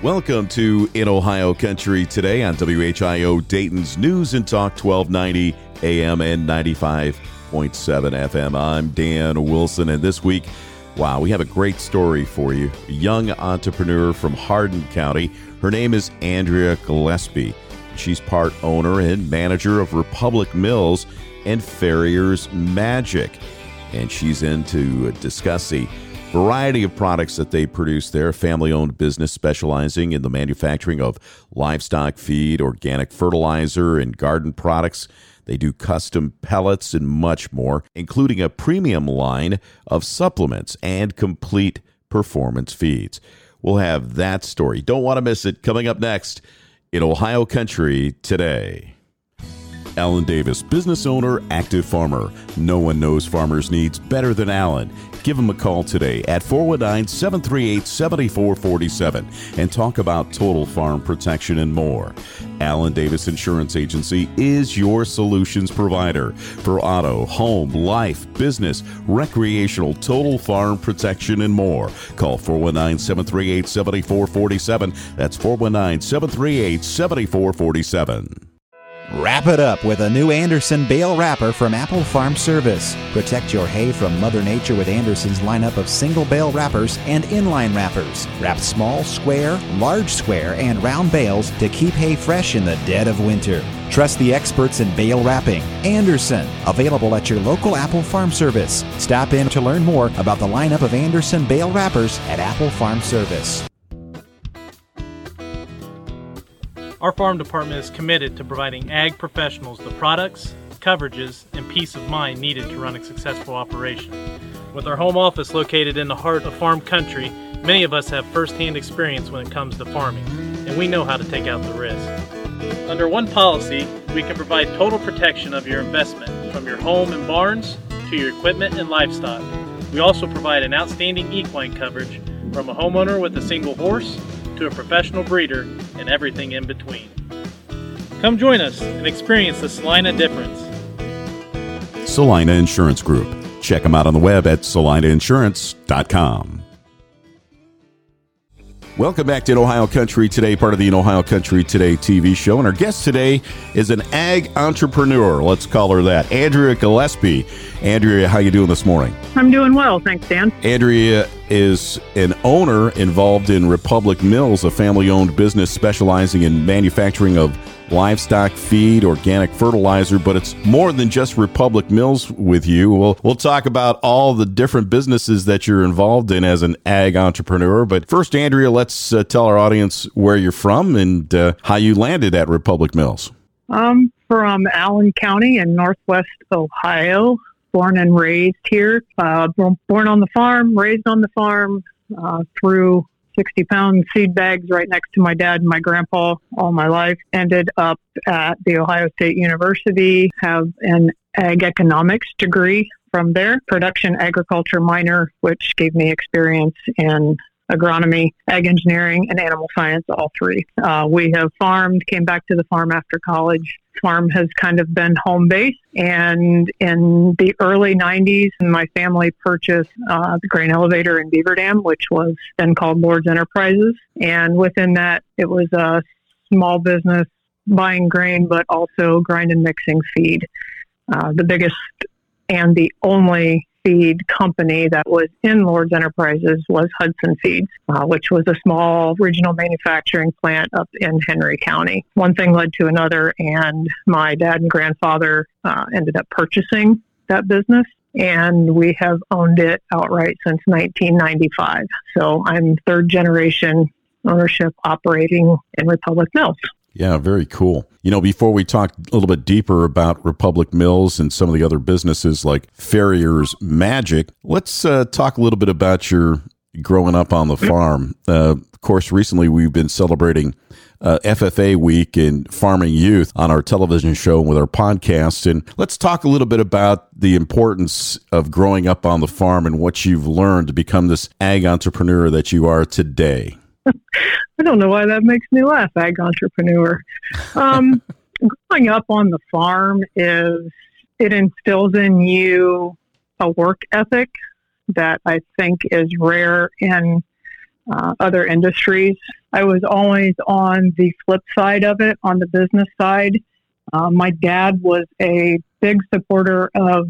Welcome to In Ohio Country today on WHIO Dayton's News and Talk 1290 AM and 95.7 FM. I'm Dan Wilson, and this week, wow, we have a great story for you. A young entrepreneur from Hardin County. Her name is Andrea Gillespie. She's part owner and manager of Republic Mills and Farrier's Magic. And she's in to discuss the variety of products that they produce there. Family owned business specializing in the manufacturing of livestock feed, organic fertilizer, and garden products. They do custom pellets and much more, including a premium line of supplements and complete performance feeds. We'll have that story. Don't want to miss it coming up next in Ohio Country today. Alan Davis, business owner, active farmer. No one knows farmers' needs better than Alan. Give him a call today at 419 738 7447 and talk about total farm protection and more. Alan Davis Insurance Agency is your solutions provider for auto, home, life, business, recreational, total farm protection, and more. Call 419 738 7447. That's 419 738 7447. Wrap it up with a new Anderson bale wrapper from Apple Farm Service. Protect your hay from Mother Nature with Anderson's lineup of single bale wrappers and inline wrappers. Wrap small, square, large square, and round bales to keep hay fresh in the dead of winter. Trust the experts in bale wrapping. Anderson, available at your local Apple Farm Service. Stop in to learn more about the lineup of Anderson bale wrappers at Apple Farm Service. Our farm department is committed to providing ag professionals the products, coverages, and peace of mind needed to run a successful operation. With our home office located in the heart of farm country, many of us have firsthand experience when it comes to farming, and we know how to take out the risk. Under one policy, we can provide total protection of your investment from your home and barns to your equipment and livestock. We also provide an outstanding equine coverage from a homeowner with a single horse to a professional breeder and everything in between. Come join us and experience the Celina difference. Celina Insurance Group. Check them out on the web at celinainsurance.com. Welcome back to In Ohio Country Today, part of the In Ohio Country Today TV show. And our guest today is an ag entrepreneur. Let's call her that. Andrea Gillespie. Andrea, how you doing this morning? I'm doing well, thanks, Dan. Andrea is an owner involved in Republic Mills, a family-owned business specializing in manufacturing of livestock feed, organic fertilizer, but it's more than just Republic Mills with you. We'll, we'll talk about all the different businesses that you're involved in as an ag entrepreneur. But first, Andrea, let's uh, tell our audience where you're from and uh, how you landed at Republic Mills. I'm from Allen County in northwest Ohio, born and raised here. Uh, born on the farm, raised on the farm, uh, threw 60 pound seed bags right next to my dad and my grandpa all my life. Ended up at the Ohio State University, have an ag economics degree from there, production agriculture minor, which gave me experience in agronomy, ag engineering, and animal science, all three. Uh, we have farmed, came back to the farm after college. Farm has kind of been home base. And in the early 90s, my family purchased uh, the grain elevator in Beaver Dam, which was then called Lord's Enterprises. And within that, it was a small business buying grain, but also grind and mixing feed. Uh, the biggest and the only feed company that was in Lord's Enterprises was Hudson Feeds, uh, which was a small regional manufacturing plant up in Henry County. One thing led to another, and my dad and grandfather uh, ended up purchasing that business. And we have owned it outright since 1995. So I'm third generation ownership operating in Republic Mills. Yeah, very cool. You know, before we talk a little bit deeper about Republic Mills and some of the other businesses like Farrier's Magic, let's uh, talk a little bit about your growing up on the farm. Uh, of course, recently we've been celebrating uh, FFA week and farming youth on our television show with our podcast. And let's talk a little bit about the importance of growing up on the farm and what you've learned to become this ag entrepreneur that you are today. I don't know why that makes me laugh, ag entrepreneur. Um, growing up on the farm is it instills in you a work ethic that I think is rare in uh, other industries. I was always on the flip side of it, on the business side. Uh, my dad was a big supporter of,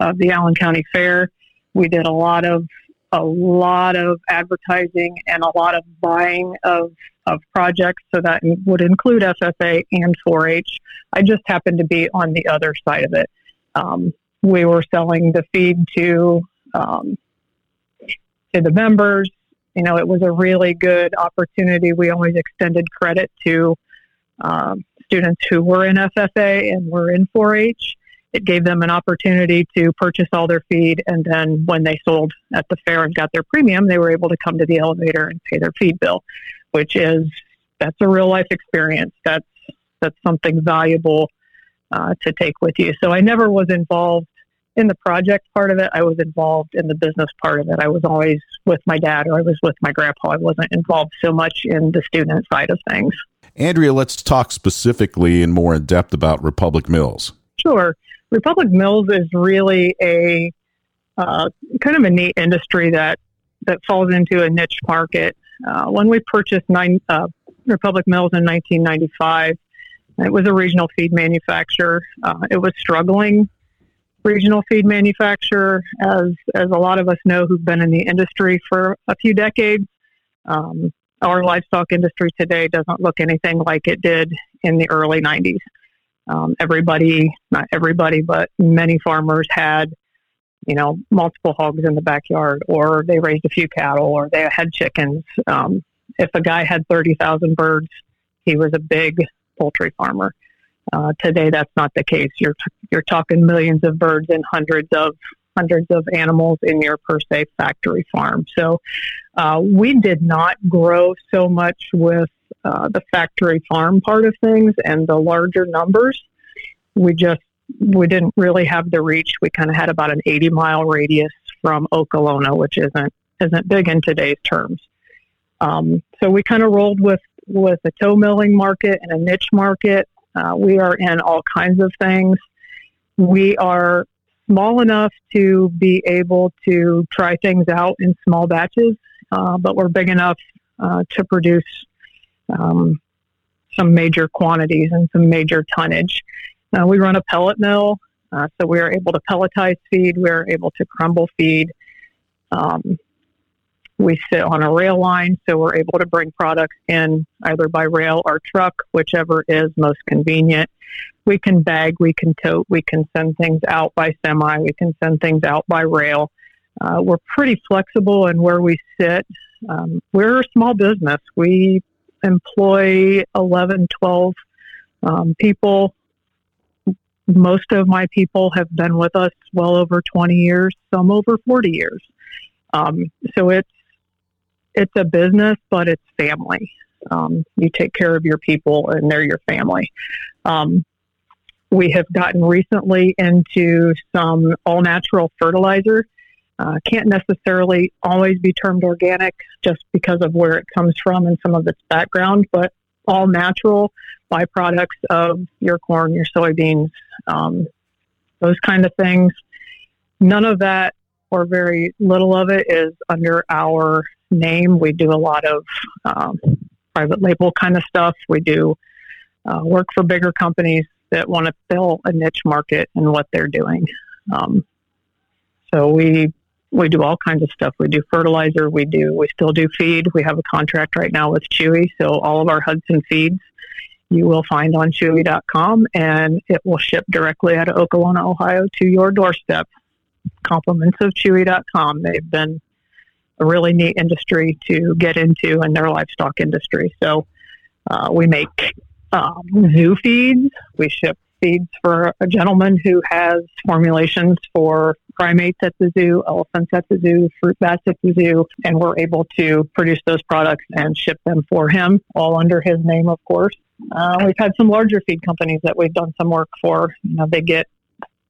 of the Allen County Fair. We did a lot of a lot of advertising and a lot of buying of of projects. So that would include FFA and 4-H. I just happened to be on the other side of it. Um, we were selling the feed to um, to the members. You know, it was a really good opportunity. We always extended credit to um, students who were in FFA and were in 4-H. It gave them an opportunity to purchase all their feed, and then when they sold at the fair and got their premium, they were able to come to the elevator and pay their feed bill, which is that's a real life experience. That's that's something valuable uh, to take with you. So I never was involved in the project part of it. I was involved in the business part of it. I was always with my dad or I was with my grandpa. I wasn't involved so much in the student side of things. Andrea, let's talk specifically and more in depth about Republic Mills. Sure. Republic Mills is really a uh, kind of a neat industry that that falls into a niche market. Uh, when we purchased nine, uh, Republic Mills in 1995, it was a regional feed manufacturer. Uh, it was struggling regional feed manufacturer, as as a lot of us know who've been in the industry for a few decades. Um, our livestock industry today doesn't look anything like it did in the early 90s. Um, everybody, not everybody, but many farmers had, you know, multiple hogs in the backyard, or they raised a few cattle, or they had chickens. Um, if a guy had 30,000 birds, he was a big poultry farmer. Uh, today, that's not the case. You're you're talking millions of birds and hundreds of hundreds of animals in your per se factory farm. So uh, we did not grow so much with uh, the factory farm part of things and the larger numbers. We just we didn't really have the reach. We kind of had about an 80 mile radius from Okolona, which isn't isn't big in today's terms. Um, so we kind of rolled with with a toll milling market and a niche market. Uh, we are in all kinds of things. We are small enough to be able to try things out in small batches, uh, but we're big enough uh, to produce um, some major quantities and some major tonnage. Uh, we run a pellet mill, uh, so we are able to pelletize feed. We are able to crumble feed. Um, we sit on a rail line, so we're able to bring products in either by rail or truck, whichever is most convenient. We can bag, we can tote, we can send things out by semi, we can send things out by rail. Uh, we're pretty flexible in where we sit. Um, we're a small business. We employ 11, 12 um, people. Most of my people have been with us well over 20 years, some over 40 years. Um, so it's it's a business, but it's family. Um, you take care of your people, and they're your family. Um, we have gotten recently into some all natural fertilizer. Uh, can't necessarily always be termed organic just because of where it comes from and some of its background, but all natural byproducts of your corn, your soybeans, um, those kind of things. None of that, or very little of it, is under our name. We do a lot of um, private label kind of stuff. We do uh, work for bigger companies that want to fill a niche market in what they're doing. Um, so we we do all kinds of stuff. We do fertilizer. We do we still do feed. We have a contract right now with Chewy, so all of our Hudson feeds you will find on Chewy.com, and it will ship directly out of Okolona, Ohio, to your doorstep. Compliments of Chewy.com. They've been a really neat industry to get into in their livestock industry. So uh, we make um, zoo feeds. We ship feeds for a gentleman who has formulations for primates at the zoo, elephants at the zoo, fruit bats at the zoo, and we're able to produce those products and ship them for him, all under his name, of course. Uh, we've had some larger feed companies that we've done some work for. You know, they get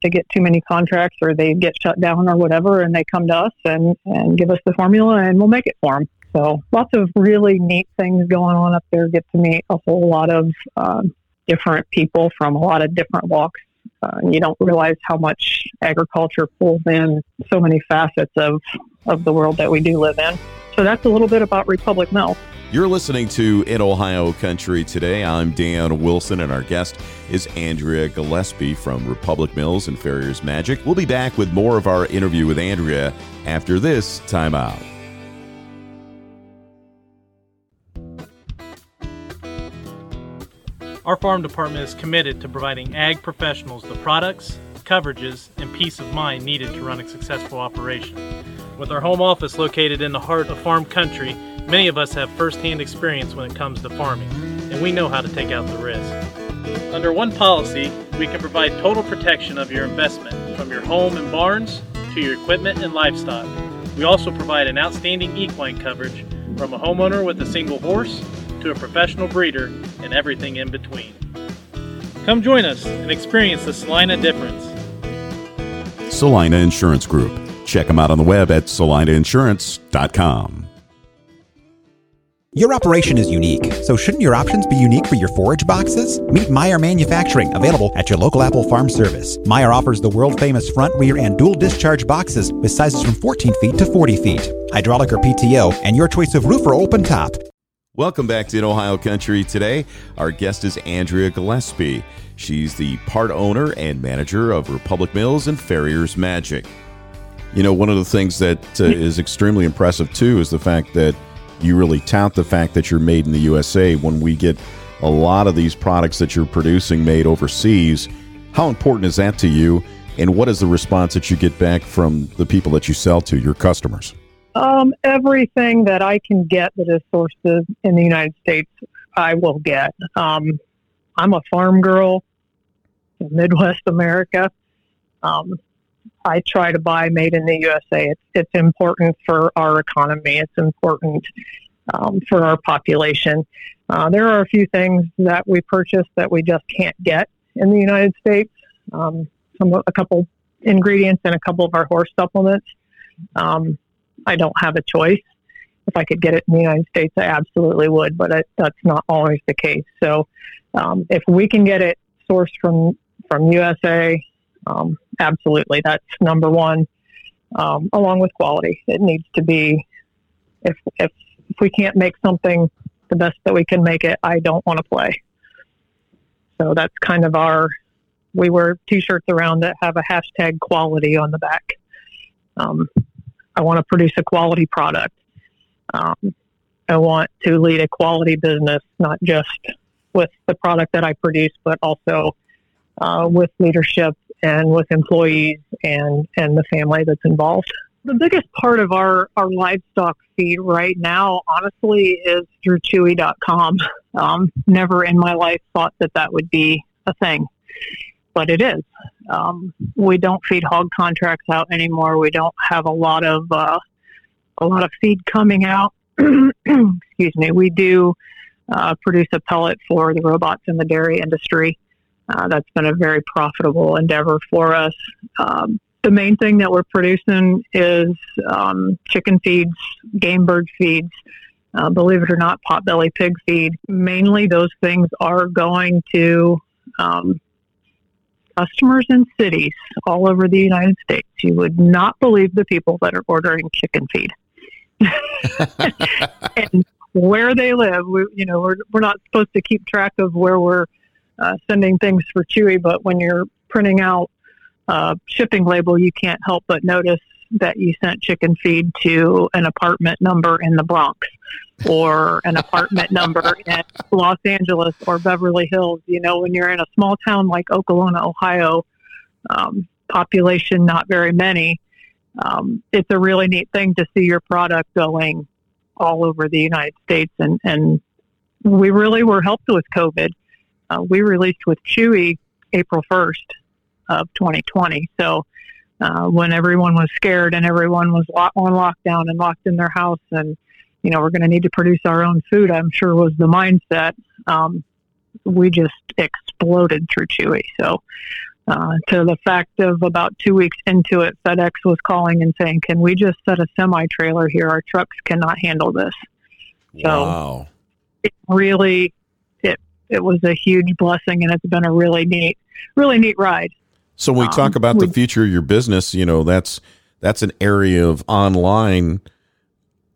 they get too many contracts or they get shut down or whatever, and they come to us and and give us the formula, and we'll make it for them. So lots of really neat things going on up there. Get to meet a whole lot of uh, different people from a lot of different walks. Uh, you don't realize how much agriculture pulls in so many facets of, of the world that we do live in. so that's a little bit about Republic Mill. You're listening to In Ohio Country today. I'm Dan Wilson, and our guest is Andrea Gillespie from Republic Mills and Farrier's Magic. We'll be back with more of our interview with Andrea after this timeout. Our farm department is committed to providing ag professionals the products, coverages, and peace of mind needed to run a successful operation. With our home office located in the heart of farm country, Many of us have firsthand experience when it comes to farming, and we know how to take out the risk. Under one policy, we can provide total protection of your investment, from your home and barns to your equipment and livestock. We also provide an outstanding equine coverage from a homeowner with a single horse to a professional breeder and everything in between. Come join us and experience the Celina difference. Celina Insurance Group. Check them out on the web at celinainsurance.com. Your operation is unique, so shouldn't your options be unique for your forage boxes? Meet Meyer Manufacturing, available at your local Apple Farm service. Meyer offers the world famous front, rear, and dual discharge boxes with sizes from 14 feet to 40 feet, hydraulic or PTO, and your choice of roof or open top. Welcome back to In Ohio Country today. Our guest is Andrea Gillespie. She's the part owner and manager of Republic Mills and Farrier's Magic. You know, one of the things that uh, is extremely impressive too is the fact that you really tout the fact that you're made in the USA when we get a lot of these products that you're producing made overseas. How important is that to you? And what is the response that you get back from the people that you sell to, your customers? Um, everything that I can get that is sourced in the United States, I will get. Um, I'm a farm girl in Midwest America. Um, I try to buy made in the USA. It's, it's important for our economy. It's important um, for our population. Uh, there are a few things that we purchase that we just can't get in the United States. Um, some a couple ingredients and a couple of our horse supplements. Um, I don't have a choice. If I could get it in the United States, I absolutely would, but it, that's not always the case. So, um, if we can get it sourced from from USA, um, absolutely, that's number one. Um, along with quality, it needs to be. If if if we can't make something the best that we can make it, I don't want to play. So that's kind of our. We wear T-shirts around that have a hashtag quality on the back. Um, I want to produce a quality product. Um, I want to lead a quality business, not just with the product that I produce, but also uh, with leadership and with employees and, and the family that's involved. The biggest part of our, our livestock feed right now, honestly, is through Chewy.com. Um, never in my life thought that that would be a thing, but it is. Um, we don't feed hog contracts out anymore. We don't have a lot of uh, a lot of feed coming out. Excuse me. We do uh, produce a pellet for the robots in the dairy industry. Uh, that's been a very profitable endeavor for us. Um, the main thing that we're producing is um, chicken feeds, game bird feeds, uh, believe it or not, potbelly pig feed. Mainly, those things are going to um, customers in cities all over the United States. You would not believe the people that are ordering chicken feed. and where they live, we, you know, we're, we're not supposed to keep track of where we're uh, sending things for Chewy, but when you're printing out a shipping label, you can't help but notice that you sent chicken feed to an apartment number in the Bronx or an apartment number in Los Angeles or Beverly Hills. You know, when you're in a small town like Okolona, Ohio, um, population not very many, um, it's a really neat thing to see your product going all over the United States. And, and we really were helped with COVID uh, we released with Chewy April 1st of 2020. So uh, when everyone was scared and everyone was on lockdown and locked in their house and, you know, we're going to need to produce our own food, I'm sure was the mindset. Um, we just exploded through Chewy. So uh, to the fact of about two weeks into it, FedEx was calling and saying, "Can we just set a semi trailer here? Our trucks cannot handle this." So wow. it really it was a huge blessing, and it's been a really neat, really neat ride. So when we um, talk about the future of your business, you know that's that's an area of online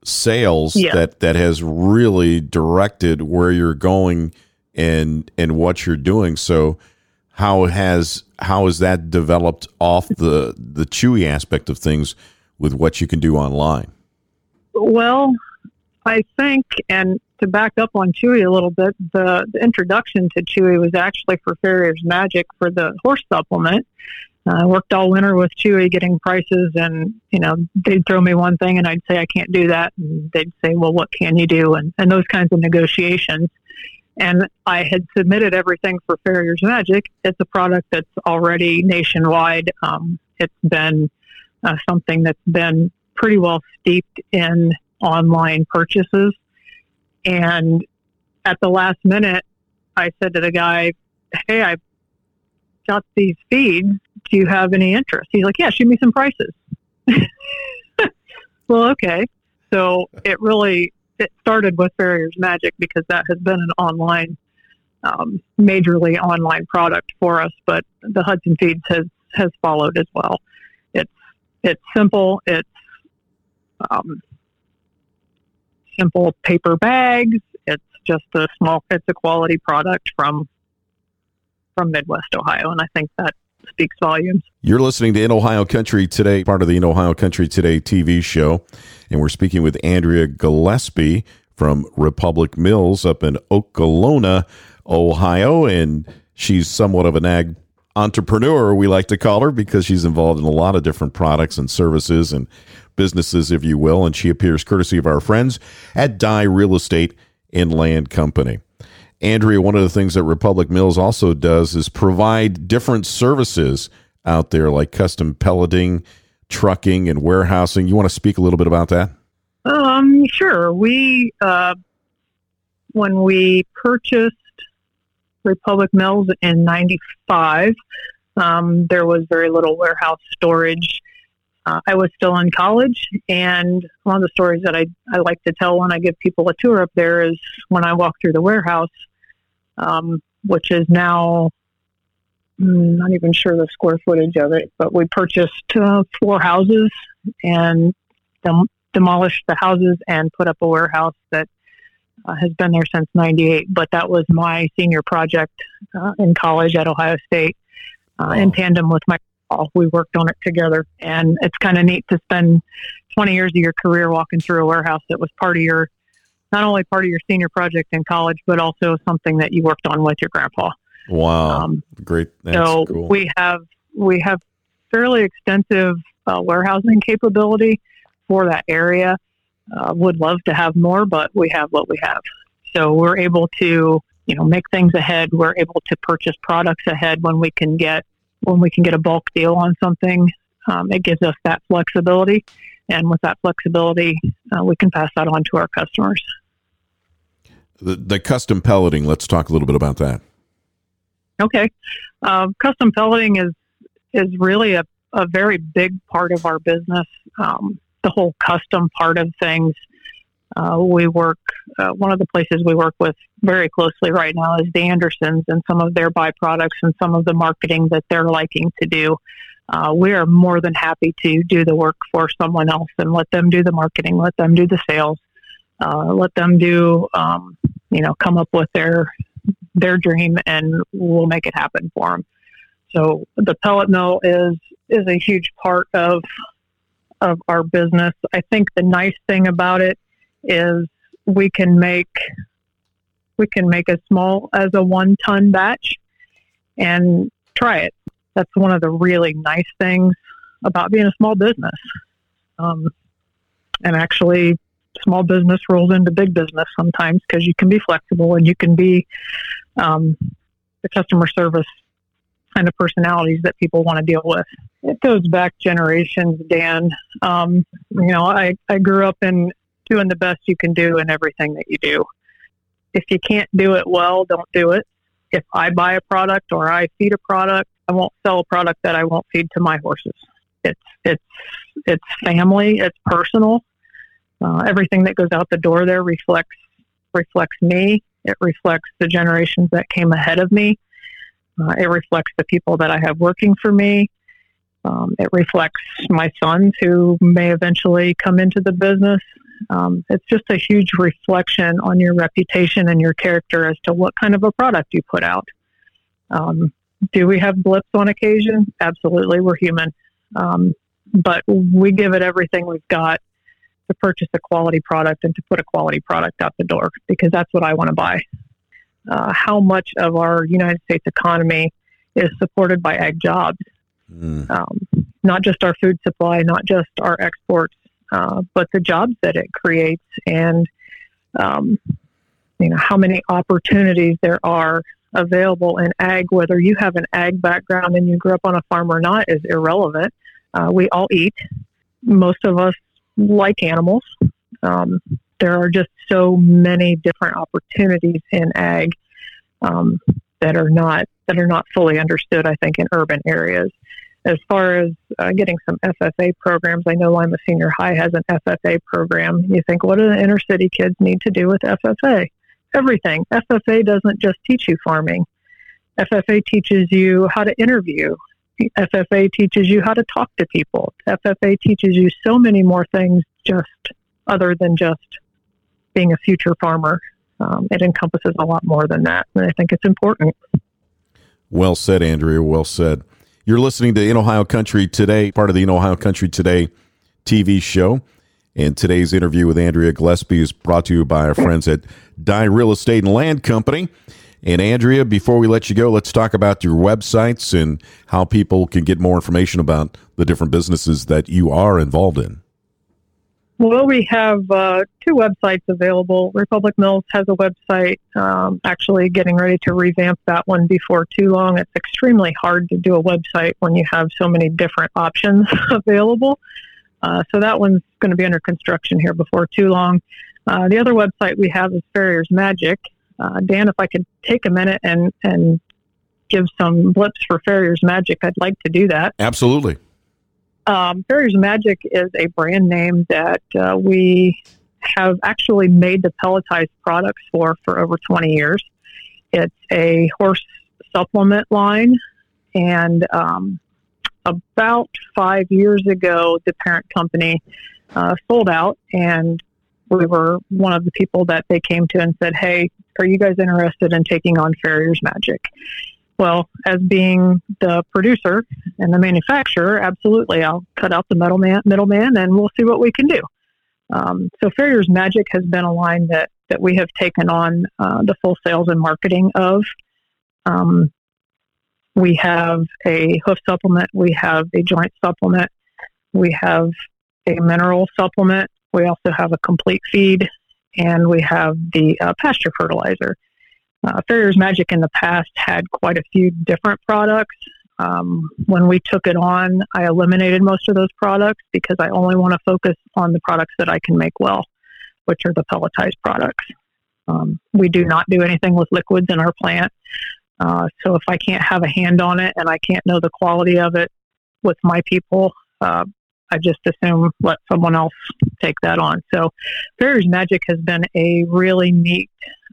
sales Yeah. that that has really directed where you're going and and what you're doing. So how has how has that developed off the the Chewy aspect of things with what you can do online? Well, I think, and to back up on Chewy a little bit, the, the introduction to Chewy was actually for Farrier's Magic for the horse supplement. Uh, I worked all winter with Chewy getting prices, and you know they'd throw me one thing, and I'd say I can't do that, and they'd say, "Well, what can you do?" and and those kinds of negotiations. And I had submitted everything for Farrier's Magic. It's a product that's already nationwide. Um, it's been uh, something that's been pretty well steeped in online purchases. And at the last minute, I said to the guy, Hey, I've got these feeds. Do you have any interest? He's like, Yeah, shoot me some prices. well, okay. So it really it started with Farrier's Magic because that has been an online, um, majorly online product for us. But the Hudson Feeds has has followed as well. It's it's simple. It's um, simple paper bags. It's just a small. It's a quality product from from Midwest Ohio, and I think that speaks volumes. You're listening to In Ohio Country Today, part of the In Ohio Country Today TV show. And we're speaking with Andrea Gillespie from Republic Mills up in Okolona, Ohio. And she's somewhat of an ag entrepreneur, we like to call her, because she's involved in a lot of different products and services and businesses, if you will. And she appears courtesy of our friends at Dye Real Estate and Land Company. Andrea, one of the things that Republic Mills also does is provide different services out there, like custom pelleting, trucking, and warehousing. You want to speak a little bit about that? Um, sure. We uh, when we purchased Republic Mills in '95, um, there was very little warehouse storage. Uh, I was still in college, and one of the stories that I, I like to tell when I give people a tour up there is when I walk through the warehouse, um, which is now mm, not even sure the square footage of it, but we purchased uh, four houses and dem- demolished the houses and put up a warehouse that uh, has been there since 98. But that was my senior project uh, in college at Ohio State uh, in tandem with my We worked on it together. And it's kind of neat to spend 20 years of your career walking through a warehouse that was part of your, not only part of your senior project in college, but also something that you worked on with your grandpa. Wow, Um, great! That's so cool. we have we have fairly extensive uh, warehousing capability for that area. Uh, would love to have more, but we have what we have. So we're able to you know make things ahead. We're able to purchase products ahead when we can get when we can get a bulk deal on something. Um, it gives us that flexibility, and with that flexibility, uh, we can pass that on to our customers. the, the custom pelleting. Let's talk a little bit about that. Okay. Um, custom pelleting is is really a, a very big part of our business. Um, the whole custom part of things. Uh, we work. Uh, one of the places we work with very closely right now is the Andersons and some of their byproducts and some of the marketing that they're liking to do. Uh, we are more than happy to do the work for someone else and let them do the marketing, let them do the sales, uh, let them do, um, you know, come up with their their dream and we'll make it happen for them. So the pellet mill is is a huge part of of our business. I think the nice thing about it is we can make we can make as small as a one ton batch and try it. That's one of the really nice things about being a small business. Um, and actually, small business rolls into big business sometimes because you can be flexible and you can be um, the customer service kind of personalities that people want to deal with. It goes back generations, Dan. Um, you know, I, I grew up in doing the best you can do in everything that you do. If you can't do it well, don't do it. If I buy a product or I feed a product, I won't sell a product that I won't feed to my horses. It's it's it's family. It's personal. Uh, everything that goes out the door there reflects reflects me. It reflects the generations that came ahead of me. Uh, it reflects the people that I have working for me. Um, it reflects my sons who may eventually come into the business. Um, it's just a huge reflection on your reputation and your character as to what kind of a product you put out. Um, do we have blips on occasion? Absolutely, we're human. Um, but we give it everything we've got to purchase a quality product and to put a quality product out the door because that's what I want to buy. Uh, how much of our United States economy is supported by ag jobs? Mm. Um, not just our food supply, not just our exports, uh, but the jobs that it creates and um, you know how many opportunities there are available in ag. Whether you have an ag background and you grew up on a farm or not is irrelevant. Uh, we all eat. Most of us like animals. Um, there are just so many different opportunities in ag um, that are not that are not fully understood. I think in urban areas. As far as uh, getting some FFA programs, I know Lima Senior High has an FFA program. You think, what do the inner city kids need to do with FFA? Everything. FFA doesn't just teach you farming. FFA teaches you how to interview. FFA teaches you how to talk to people. FFA teaches you so many more things just other than just being a future farmer. Um, it encompasses a lot more than that, and I think it's important. Well said, Andrea. Well said. You're listening to In Ohio Country Today, part of the In Ohio Country Today TV show. And today's interview with Andrea Gillespie is brought to you by our friends at Dye Real Estate and Land Company. And Andrea, before we let you go, let's talk about your websites and how people can get more information about the different businesses that you are involved in. Well, we have uh, two websites available. Republic Mills has a website, um, actually getting ready to revamp that one before too long. It's extremely hard to do a website when you have so many different options available. Uh, so that one's going to be under construction here before too long. Uh, the other website we have is Farrier's Magic, uh, Dan, if I could take a minute and, and give some blips for Farrier's Magic, I'd like to do that. Absolutely. Um, Farrier's Magic is a brand name that uh, we have actually made the pelletized products for for over 20 years. It's a horse supplement line, and um, about five years ago, the parent company uh, sold out, and we were one of the people that they came to and said, "Hey, are you guys interested in taking on Farrier's Magic? Well, as being the producer and the manufacturer, absolutely, I'll cut out the middleman, middleman, and we'll see what we can do. Um, so Farrier's Magic has been a line that that we have taken on uh, the full sales and marketing of. Um, we have a hoof supplement, we have a joint supplement, we have a mineral supplement, we also have a complete feed, and we have the uh, pasture fertilizer. Uh, Farrier's Magic in the past had quite a few different products. Um, when we took it on, I eliminated most of those products because I only want to focus on the products that I can make well, which are the pelletized products. Um, we do not do anything with liquids in our plant. Uh, so if I can't have a hand on it and I can't know the quality of it with my people, uh, I just assume let someone else take that on. So, Farrier's Magic has been a really neat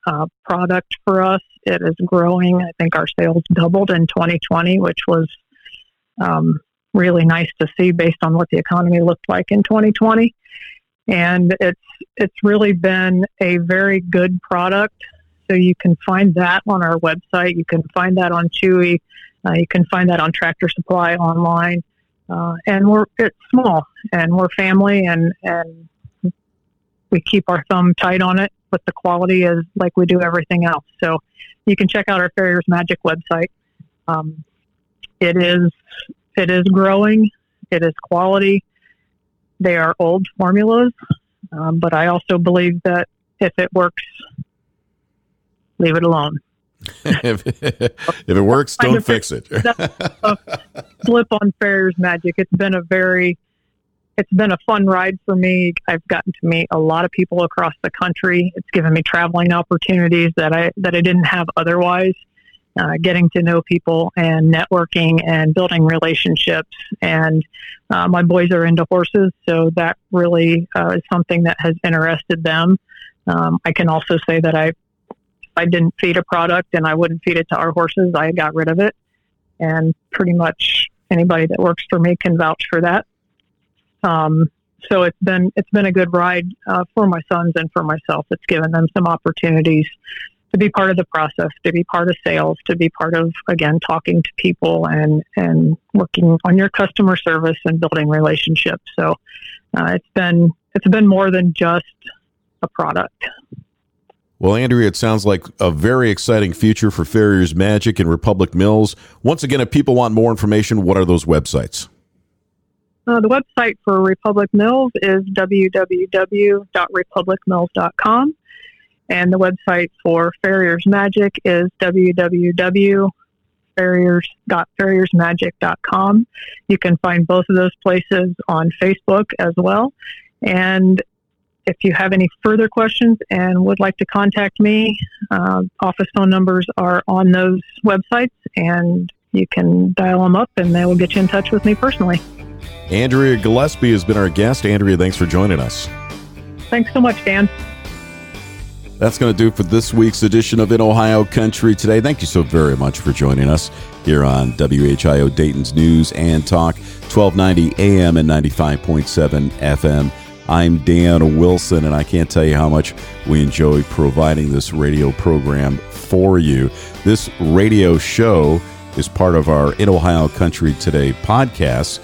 uh, product for us. It is growing. I think our sales doubled in 2020, which was um, really nice to see based on what the economy looked like in 2020. And it's it's really been a very good product. So you can find that on our website. You can find that on Chewy. Uh, you can find that on Tractor Supply online. Uh, and we're it's small and we're family and and we keep our thumb tight on it but the quality is like we do everything else. So you can check out our farrier's magic website. Um, it is it is growing. It is quality. They are old formulas um, but i also believe that if it works leave it alone. If, if, it works, don't fix it. blip on Farrier's Magic. It's been a very, it's been a fun ride for me. I've gotten to meet a lot of people across the country. It's given me traveling opportunities that I that I didn't have otherwise. Uh, getting to know people and networking and building relationships. And uh, my boys are into horses, so that really uh, is something that has interested them. Um, I can also say that I I didn't feed a product and I wouldn't feed it to our horses, I got rid of it. And pretty much anybody that works for me can vouch for that. Um, so it's been it's been a good ride uh, for my sons and for myself. It's given them some opportunities to be part of the process, to be part of sales, to be part of again talking to people and and working on your customer service and building relationships. So uh, it's been it's been more than just a product. Well, Andrea, it sounds like a very exciting future for Farrier's Magic and Republic Mills. Once again, if people want more information, what are those websites? Uh, the website for Republic Mills is www.republicmills.com. And the website for Farrier's Magic is www.farriers.farriersmagic.com. You can find both of those places on Facebook as well. And if you have any further questions and would like to contact me, uh, office phone numbers are on those websites, and you can dial them up and they will get you in touch with me personally. Andrea Gillespie has been our guest. Andrea, thanks for joining us. Thanks so much, Dan. That's going to do for this week's edition of In Ohio Country Today. Thank you so very much for joining us here on WHIO Dayton's News and Talk, 1290 AM and 95.7 FM. I'm Dan Wilson, and I can't tell you how much we enjoy providing this radio program for you. This radio show is part of our In Ohio Country Today podcast,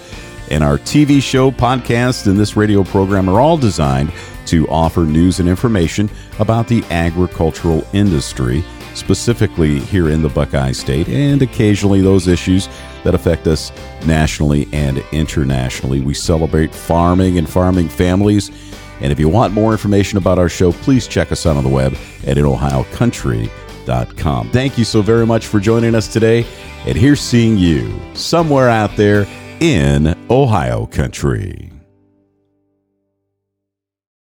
and our TV show, podcast, and this radio program are all designed to offer news and information about the agricultural industry, specifically here in the Buckeye State, and occasionally those issues that affect us nationally and internationally. We celebrate farming and farming families. And if you want more information about our show, please check us out on the web at inohiocountry.com. Thank you so very much for joining us today. And here's seeing you somewhere out there in Ohio country.